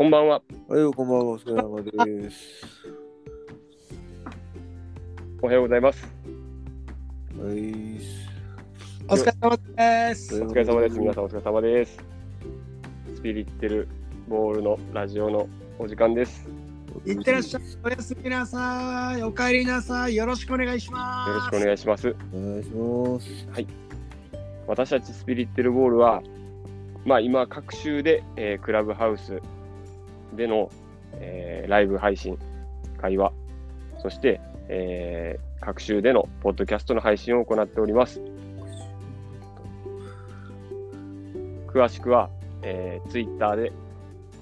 こんばんは。はい、こんばんは、お疲れ様です。おはようございます。はい。お疲れ様です。お疲れ様です。皆さんお疲れ様です。スピリッテルボールのラジオのお時間です。いってらっしゃい。おやすみなさい。お帰りなさい。よろしくお願いします。よろしくお願いします。お願いします。私たちスピリッテルボールは、まあ今、各週で、えークラブハウスでの、えーライブ配信、会話、そして、えー各週でのポッドキャストの配信を行っております。詳しくは、えー、Twitter で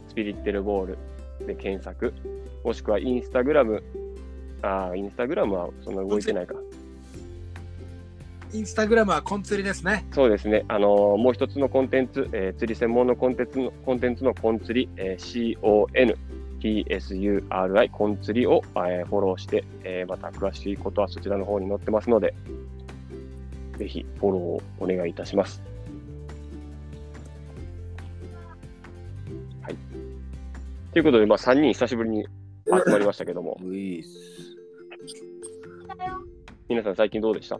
スピリッテルボールで検索、もしくはインスタグラム、あインスタグラムはそんな動いてないか。インスタグラムはコンツリですね。そうですね、あのーもう一つのコンテンツ、えー釣り専門のコンテンツのコンテンツのコン釣り、えー CONTSURI、コン釣りを、えーフォローして、えーまた詳しいことはそちらの方に載ってますので、ぜひフォローをお願いいたします。はい。ということで、まあ、3人久しぶりに集まりましたけども。皆さん最近どうでした？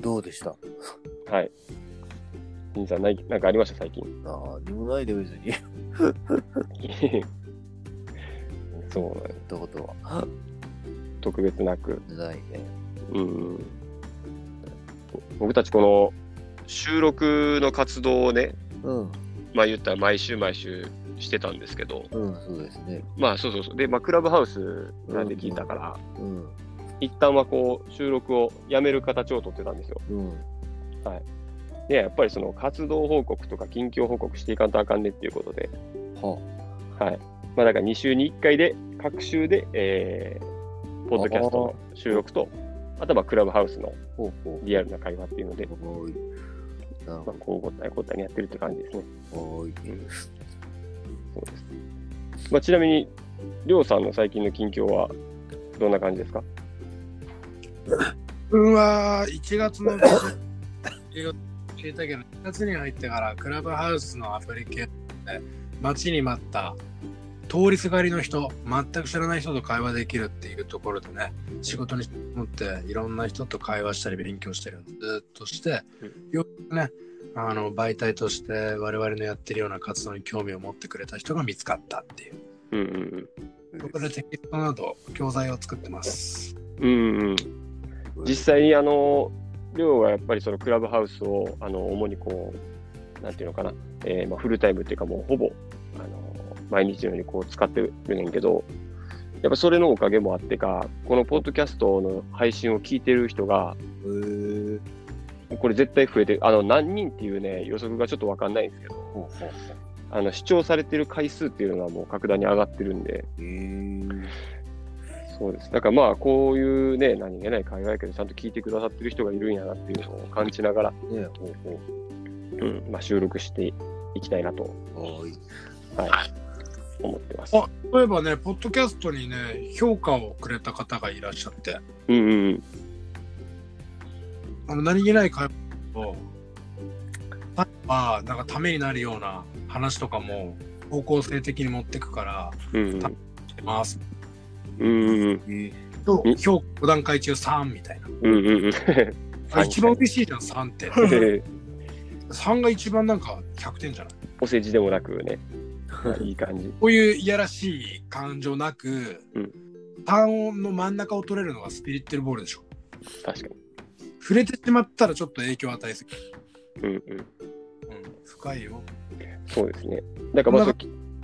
どうでした？はい。皆さん何なんかありました？最近。なにもないで別に。そうね、やったことは。特別なく。ないね。うん。僕たちこの収録の活動をね、うん。まあ言ったら毎週毎週してたんですけど、うん、そうですね。まあそうそうそう。で、まあクラブハウスなんで聞いたから、うん。一旦はこう収録をやめる形をとってたんですよ。うん。で、やっぱりその活動報告とか近況報告していかんとあかんねっていうことで、ははい。まあだから2週に1回で、各週で、えー、ポッドキャストの収録と、あとはまあクラブハウスのリアルな会話っていうので、まあ、こうごったにこったにやってるって感じですね。そうです。まあ、ちなみに、りょうさんの最近の近況はどんな感じですか？うんは1月の聞いたけど、1月に入ってからクラブハウスのアプリケーションで待ちに待った通りすがりの人、全く知らない人と会話できるっていうところでね、仕事に持っていろんな人と会話したり勉強したりずっとして、よくね、あの媒体として我々のやってるような活動に興味を持ってくれた人が見つかったっていう。うんうんそこでテキストなど教材を作ってます。うん。うんうん。実際に、あの、りょうはやっぱりそのクラブハウスを、あの、主にこう、なんていうのかな、えーまあ、フルタイムっていうかもうほぼ、あの、毎日のようにこう使ってるねんけど、やっぱそれのおかげもあってか、このポッドキャストの配信を聞いてる人が、これ絶対増えてる。あの、何人っていうね、予測がちょっとわかんないんですけど。あの、視聴されてる回数っていうのはもう格段に上がってるんで、そうです。だからまあ、こういうね、何気ない会話やけど、ちゃんと聞いてくださってる人がいるんやなっていうのを感じながら、ねほうほうん、まあ、収録していきたいなと、う。はーい。はい、思ってます。あ例えばね、ポッドキャストにね、評価をくれた方がいらっしゃって、うんうんうん。あの何気ない会話を、例えば、なんかためになるような話とかも方向性的に持ってくから、うんうんます。うんうんうん。えーとうん評価5段階中3みたいな。うんうんうん。あ一番嬉しいじゃん、3って。で3が一番なんか100点じゃない？お世辞でもなくね、まあいい感じ。こういういやらしい感情なく、うん3の真ん中を取れるのがスピリッテルボールでしょ。確かに。触れてしまったらちょっと影響を与えすぎる。うんうん。うん、深いよ。そうですね。なんかまあ、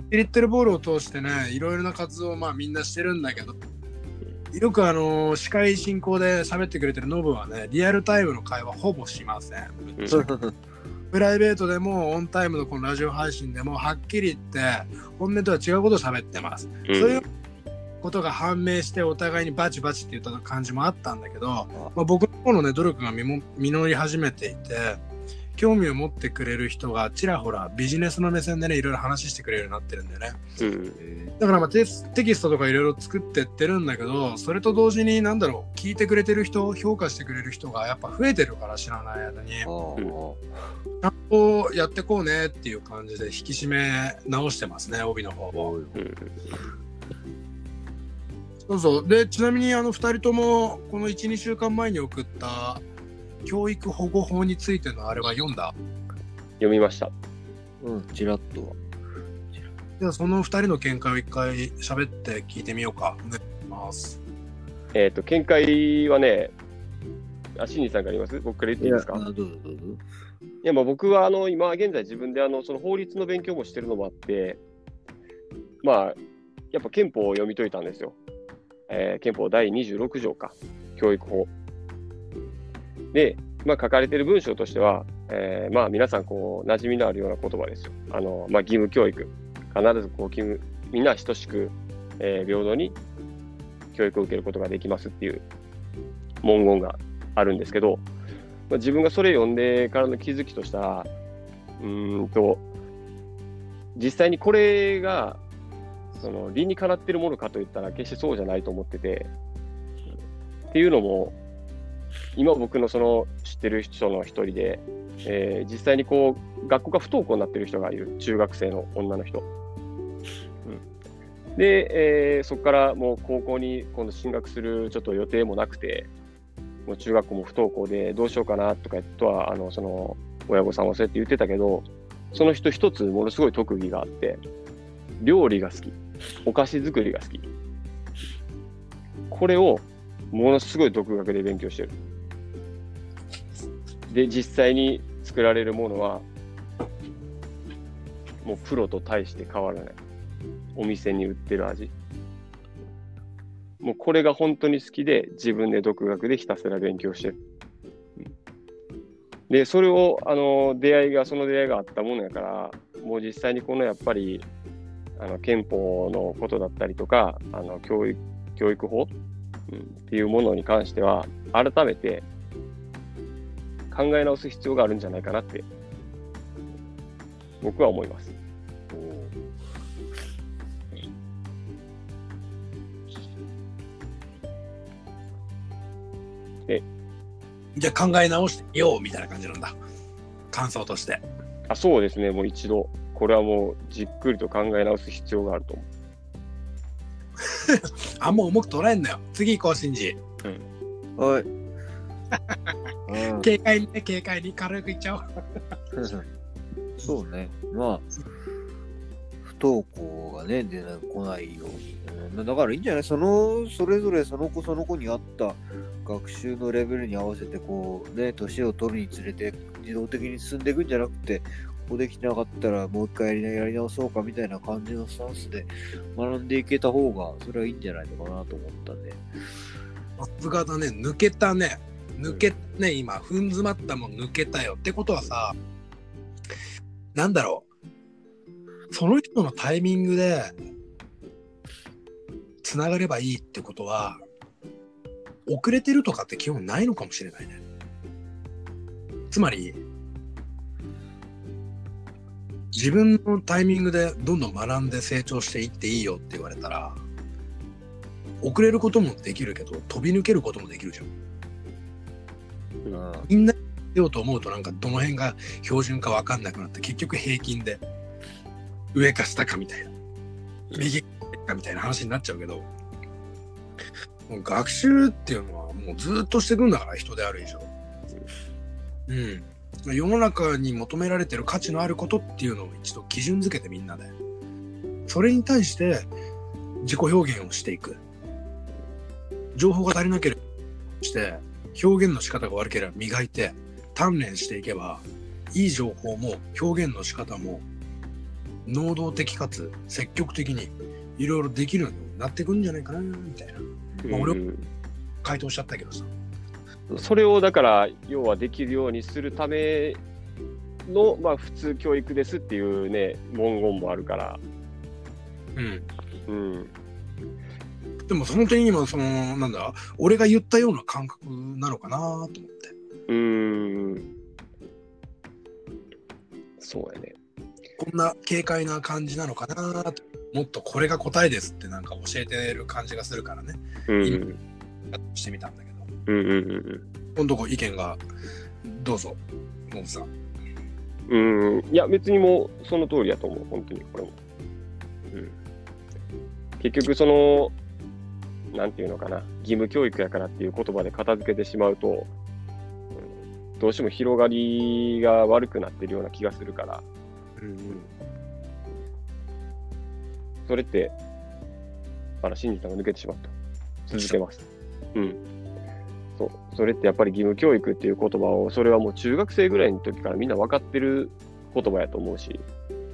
リッテルボールを通してね、いろいろな活動をまあみんなしてるんだけど、よくあの司会進行で喋ってくれてるノブはね、リアルタイムの会話ほぼしません。う んプライベートでもオンタイムのこのラジオ配信でもはっきり言って本音とは違うことを喋ってます。うんそういうことが判明してお互いにバチバチって言った感じもあったんだけど、まあ、僕の方のね努力が実り始めていて興味を持ってくれる人がちらほらビジネスの目線でねいろいろ話してくれるようになってるんだよねうん。えだからまあテキストとかいろいろ作ってってるんだけどそれと同時に何だろう聞いてくれてる人評価してくれる人がやっぱ増えてるから知らない間にちゃんとやってこうねっていう感じで引き締め直してますね帯の方うん。そうそうでちなみにあの2人ともこの12週間前に送った教育保護法についてのあれは読んだ？読みました。うん、ちらっとは。ではその2人の見解を一回喋って聞いてみようかお願いしますえっ、と、見解はね、あ、シンジさんから言います？僕から言っていいですか？あどうぞどうぞ。いや、まあ僕は、あの、今現在自分で、あの、その法律の勉強もしてるのもあって、まあ、やっぱ憲法を読み解いたんですよ。えー憲法第26条か、教育法。で、まあ書かれてる文章としては、えーまあ皆さん、こう、馴染みのあるような言葉ですよ。あの、まあ義務教育。必ず、こう、義務、みんな等しく、えー平等に教育を受けることができますっていう文言があるんですけど、まあ、自分がそれ読んでからの気づきとしたら、うんと、実際にこれが、その理にかなってるものかといったら決してそうじゃないと思ってて、っていうのも、今僕のその知ってる人の一人で、えー実際にこう、学校が不登校になってる人がいる、中学生の女の人。うん、で、えーそこからもう高校に今度進学するちょっと予定もなくて、もう中学校も不登校でどうしようかなとかとは、あの、その、親御さんはそうやって言ってたけど、その人一つものすごい特技があって、料理が好き。お菓子作りが好き。これをものすごい独学で勉強してる。で、実際に作られるものは、もうプロと大して変わらない。お店に売ってる味。もうこれが本当に好きで、自分で独学でひたすら勉強してる。で、それを、あの、出会いが、その出会いがあったものやから、もう実際にこのやっぱり、あの、憲法のことだったりとか、あの、教育、教育法、うん、っていうものに関しては、改めて考え直す必要があるんじゃないかなって、僕は思います。じゃあ考え直してみようみたいな感じなんだ。感想として。あそうですね、もう一度、これはもうじっくりと考え直す必要があると思う。あんま重く捉えんなよ。次行こうシンジ。はい。うん。軽快にね軽快に。軽くいっちゃおう。そうね。まあ、不登校がね、出な来ないように。うん。だからいいんじゃない？その、それぞれその子その子に合った学習のレベルに合わせて、こう、ね、年を取るにつれて自動的に進んでいくんじゃなくて、ここできなかったらもう一回やりやり直そうかみたいな感じのスタンスで学んでいけた方が、それはいいんじゃないのかなと思ったんで。さすがだね。抜けたね。抜けね今。踏ん詰まったもん抜けたよ。ってことはさなんだろう。その人のタイミングでつながればいいってことは遅れてるとかって基本ないのかもしれないね。つまり自分のタイミングでどんどん学んで成長していっていいよって言われたら遅れることもできるけど飛び抜けることもできるじゃん。うん。みんなようと思うとなんかどの辺が標準か分かんなくなって結局平均で上か下かみたいな右かみたいな話になっちゃうけどもう学習っていうのはもうずっとしていくんだから人である以上。うん世の中に求められてる価値のあることっていうのを一度基準づけてみんなで。それに対して自己表現をしていく。情報が足りなければして表現の仕方が悪ければ磨いて鍛錬していけばいい情報も表現の仕方も能動的かつ積極的にいろいろできるようになっていくんじゃないかなみたいな。まあ俺うん。回答しちゃったけどさそれをだから、要はできるようにするための、まあ、普通教育ですっていうね、文言もあるから、うん。うん、でもその点今そのなんだ俺が言ったような感覚なのかなと思って。うーん、そうやね。こんな軽快な感じなのかなともっとこれが答えですってなんか教えてる感じがするからね。うん。してみたんだけどうんうんうん今度こ意見がどうぞモブさんうん。うん。いや、別にもうその通りやと思う、本当に、これも。うん。結局、その、なんていうのかな、義務教育やからっていう言葉で片付けてしまうと、うんどうしても広がりが悪くなってるような気がするから、それって、あら、信じたが抜けてしまった。続けます。うん。そう。それってやっぱり義務教育っていう言葉を、それはもう中学生ぐらいの時からみんな分かってる言葉やと思うし。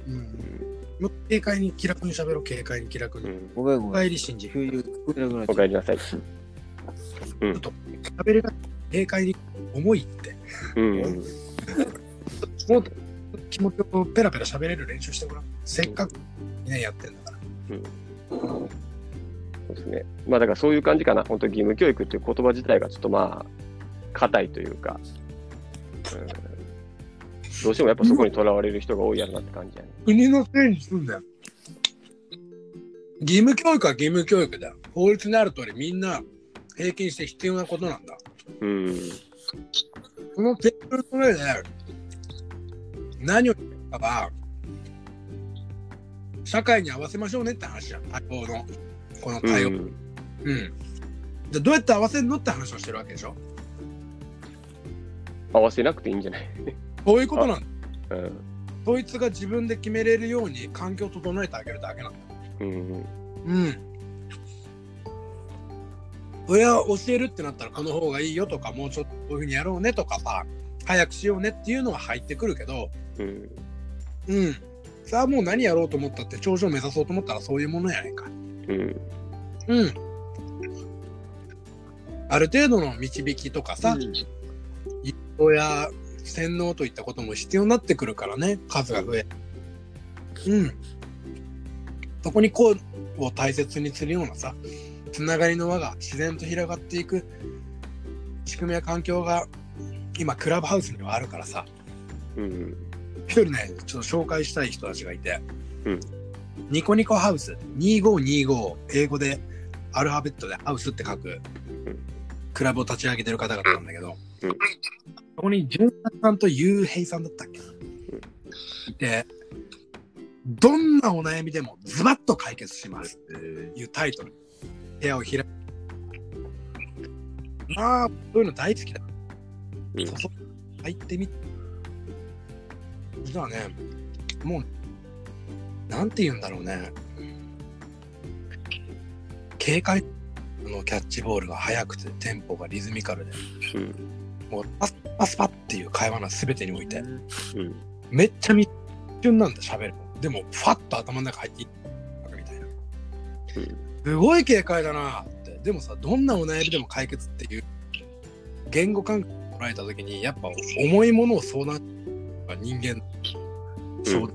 うんうん。もっと軽快に気楽に喋ろう軽快に気楽に、うん。ごめんごめん。お帰り信じ急に聞こえなくなっちゃお帰りなさい。喋りが軽快に重いってうん。もっと気持ちをペラペラ喋れる練習してごらんせっかくねやってんだからそうですね。まあだからそういう感じかな。本当に義務教育っていう言葉自体がちょっとまあ、硬いというか、うん、どうしてもやっぱそこにとらわれる人が多いやろなって感じやね。国のせいにすんだよ義務教育は義務教育だよ法律にある通りみんな平均して必要なことなんだうん。このテーブルの上で何を言うかは社会に合わせましょうねって話じゃん対応のこの対応うん。うん。じゃあどうやって合わせるのって話をしてるわけでしょ？合わせなくていいんじゃない？こういうことなんだ。うん。そいつが自分で決めれるように環境を整えてあげるだけなんだ。うん。うん。親教えるってなったらこの方がいいよとかもうちょっとこういうふうにやろうねとかさ早くしようねっていうのは入ってくるけどうん。うんさあもう何やろうと思ったって頂上目指そうと思ったらそういうものやないかうん。うんある程度の導きとかさ、一方や洗脳といったことも必要になってくるからね数が増えうん。そこにこうを大切にするようなさつながりの輪が自然と広がっていく仕組みや環境が今クラブハウスにはあるからさ。うん。一人ねちょっと紹介したい人たちがいて、うんニコニコハウス。2525英語でアルファベットでハウスって書く。クラブを立ち上げてる方々なんだけど、うんそこに純作さんとゆうへいさんだったっけな、いてどんなお悩みでもズバッと解決しますっていうタイトル。部屋を開くまあそういうの大好きだ。うん。入ってみ実はねもうなんて言うんだろうね。軽快のキャッチボールが速くてテンポがリズミカルで。うん。もうパスパスパっていう会話の全てにおいて。うん。めっちゃ密瞬なんだ喋るの。でもファッと頭の中入っていくみたいな。すごい軽快だなって。でもさどんなお悩みでも解決っていう。言語感覚を捉えた時にやっぱ重いものを相談は人間そう、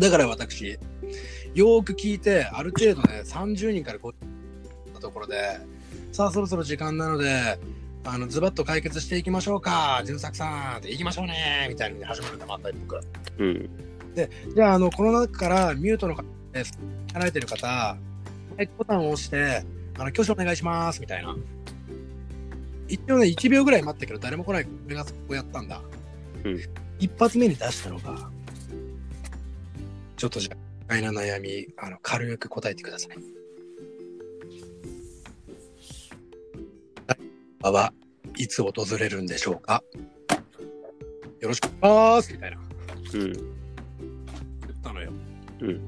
だから私よーく聞いてある程度ね30人から50人のところでさあそろそろ時間なのであのズバッと解決していきましょうか純作さんって行きましょうねみたいに始まるんだまた僕うん。じゃあ、あの、この中からミュートの方です。離れてる方、マイクボタンを押して、あの、挙手お願いします、みたいな。一応ね、1秒ぐらい待ったけど、誰も来ない。俺がそこやったんだ。うん一発目に出したのが、ちょっとじゃあ、意外な悩み、あの、軽く答えてください。あはいつ訪れるんでしょうか？よろしくお願いしますみたいな。うん。言ったのよ。うん。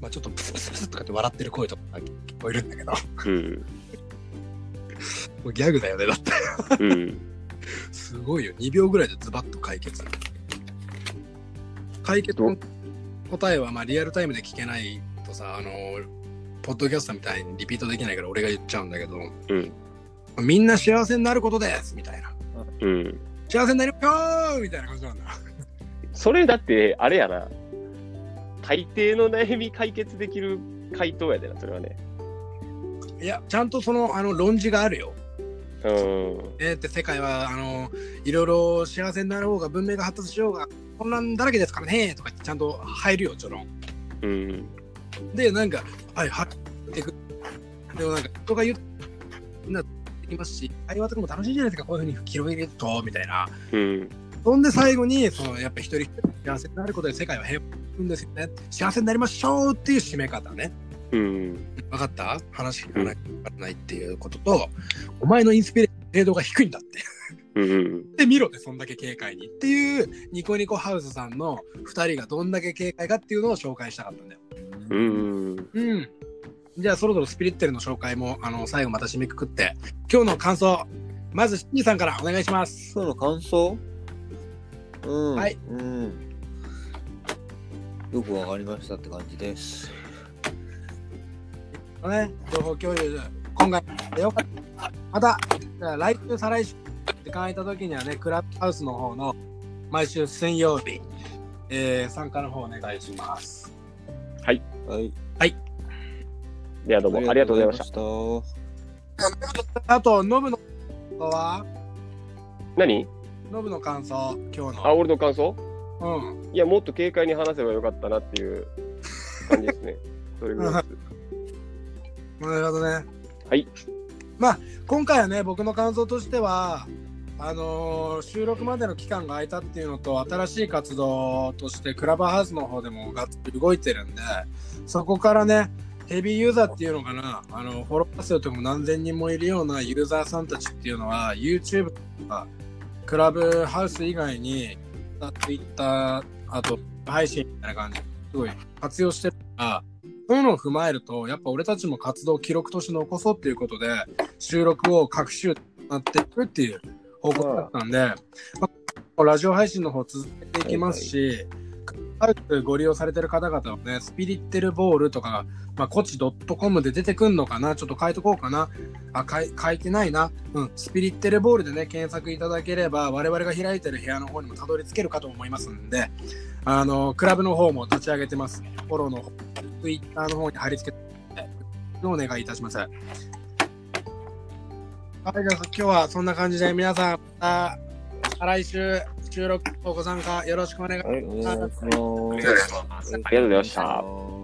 まあちょっとプスプスプスとかって笑ってる声とか聞こえるんだけど、もうん。うギャグだよね、だって。うん。すごいよ。2秒ぐらいでズバッと解決。解決の答えはまあリアルタイムで聞けないとさ、あの、ポッドキャストみたいにリピートできないから俺が言っちゃうんだけど、うん。みんな幸せになることですみたいな。うん。幸せになりましょうみたいな感じなんだ。それだって、あれやな。大抵の悩み解決できる回答やでな、それはね。いや、ちゃんとその、あの、論じがあるよ。うん。えーって世界はあのいろいろ幸せになろうが文明が発達しようが混乱だらけですからねとかちゃんと入るよちょろんうん。でなんかはいはいってくでもなんか人が言うみんなできますし会話とかも楽しいじゃないですかこういうふうに広げるとみたいなうん。そんで最後にそのやっぱ一人一人幸せになることで世界は平和になるんですよね幸せになりましょうっていう締め方ねうん。分かった？話聞かないないっていうことと、お前のインスピレーション程度が低いんだってうん。で見ろってそんだけ軽快にっていうニコニコハウスさんの2人がどんだけ軽快かっていうのを紹介したかったんだよ。うん。うん。じゃあそろそろスピリッテルの紹介もあの最後また締めくくって今日の感想まずシンジさんからお願いします。今日の感想？うん。はい。うん。よくわかりましたって感じです。ね、情報共有今回でよかった。またじゃあ来週再来週時間空いた時にはねクラブハウスの方の毎週水曜日、えー参加の方お願いします。はい。ではどうもありがとうございました。した。あとノブの感想は？何？ノブの感想今日あ、の。俺の感想？うん。いや、もっと軽快に話せばよかったなっていう感じですね。それぐらいです。なるほどね。はい。まあ、今回はね、僕の感想としては、あのー収録までの期間が空いたっていうのと、新しい活動として、クラブハウスの方でもがっつり動いてるんで、そこからね、ヘビーユーザーっていうのかな、あのフォロワー数とかも何千人もいるようなユーザーさんたちっていうのは、YouTube とか、クラブハウス以外に、Twitter、あと配信みたいな感じ、すごい活用してるから、そういうのを踏まえると、やっぱ俺たちも活動を記録として残そうっていうことで、収録を各週なっていくっていう方向だったんで、まあ、ラジオ配信の方続けていきますし、ハウスご利用されてる方々はね、スピリッテルボールとか、まあ、コチ .com で出てくんのかなちょっと書いとこうかな。あ、書い書いてないな。うん。スピリッテルボールでね、検索いただければ、我々が開いてる部屋の方にもたどり着けるかと思いますんで、あの、クラブの方も立ち上げてます。フォローの方、ツイッターの方に貼り付けて、お願いいたします？はい、じゃあ今日はそんな感じで、皆さん、また再来週、収録ご参加よろしくお願いします。はい、お願いします。ありがとうございましたありがとうございました。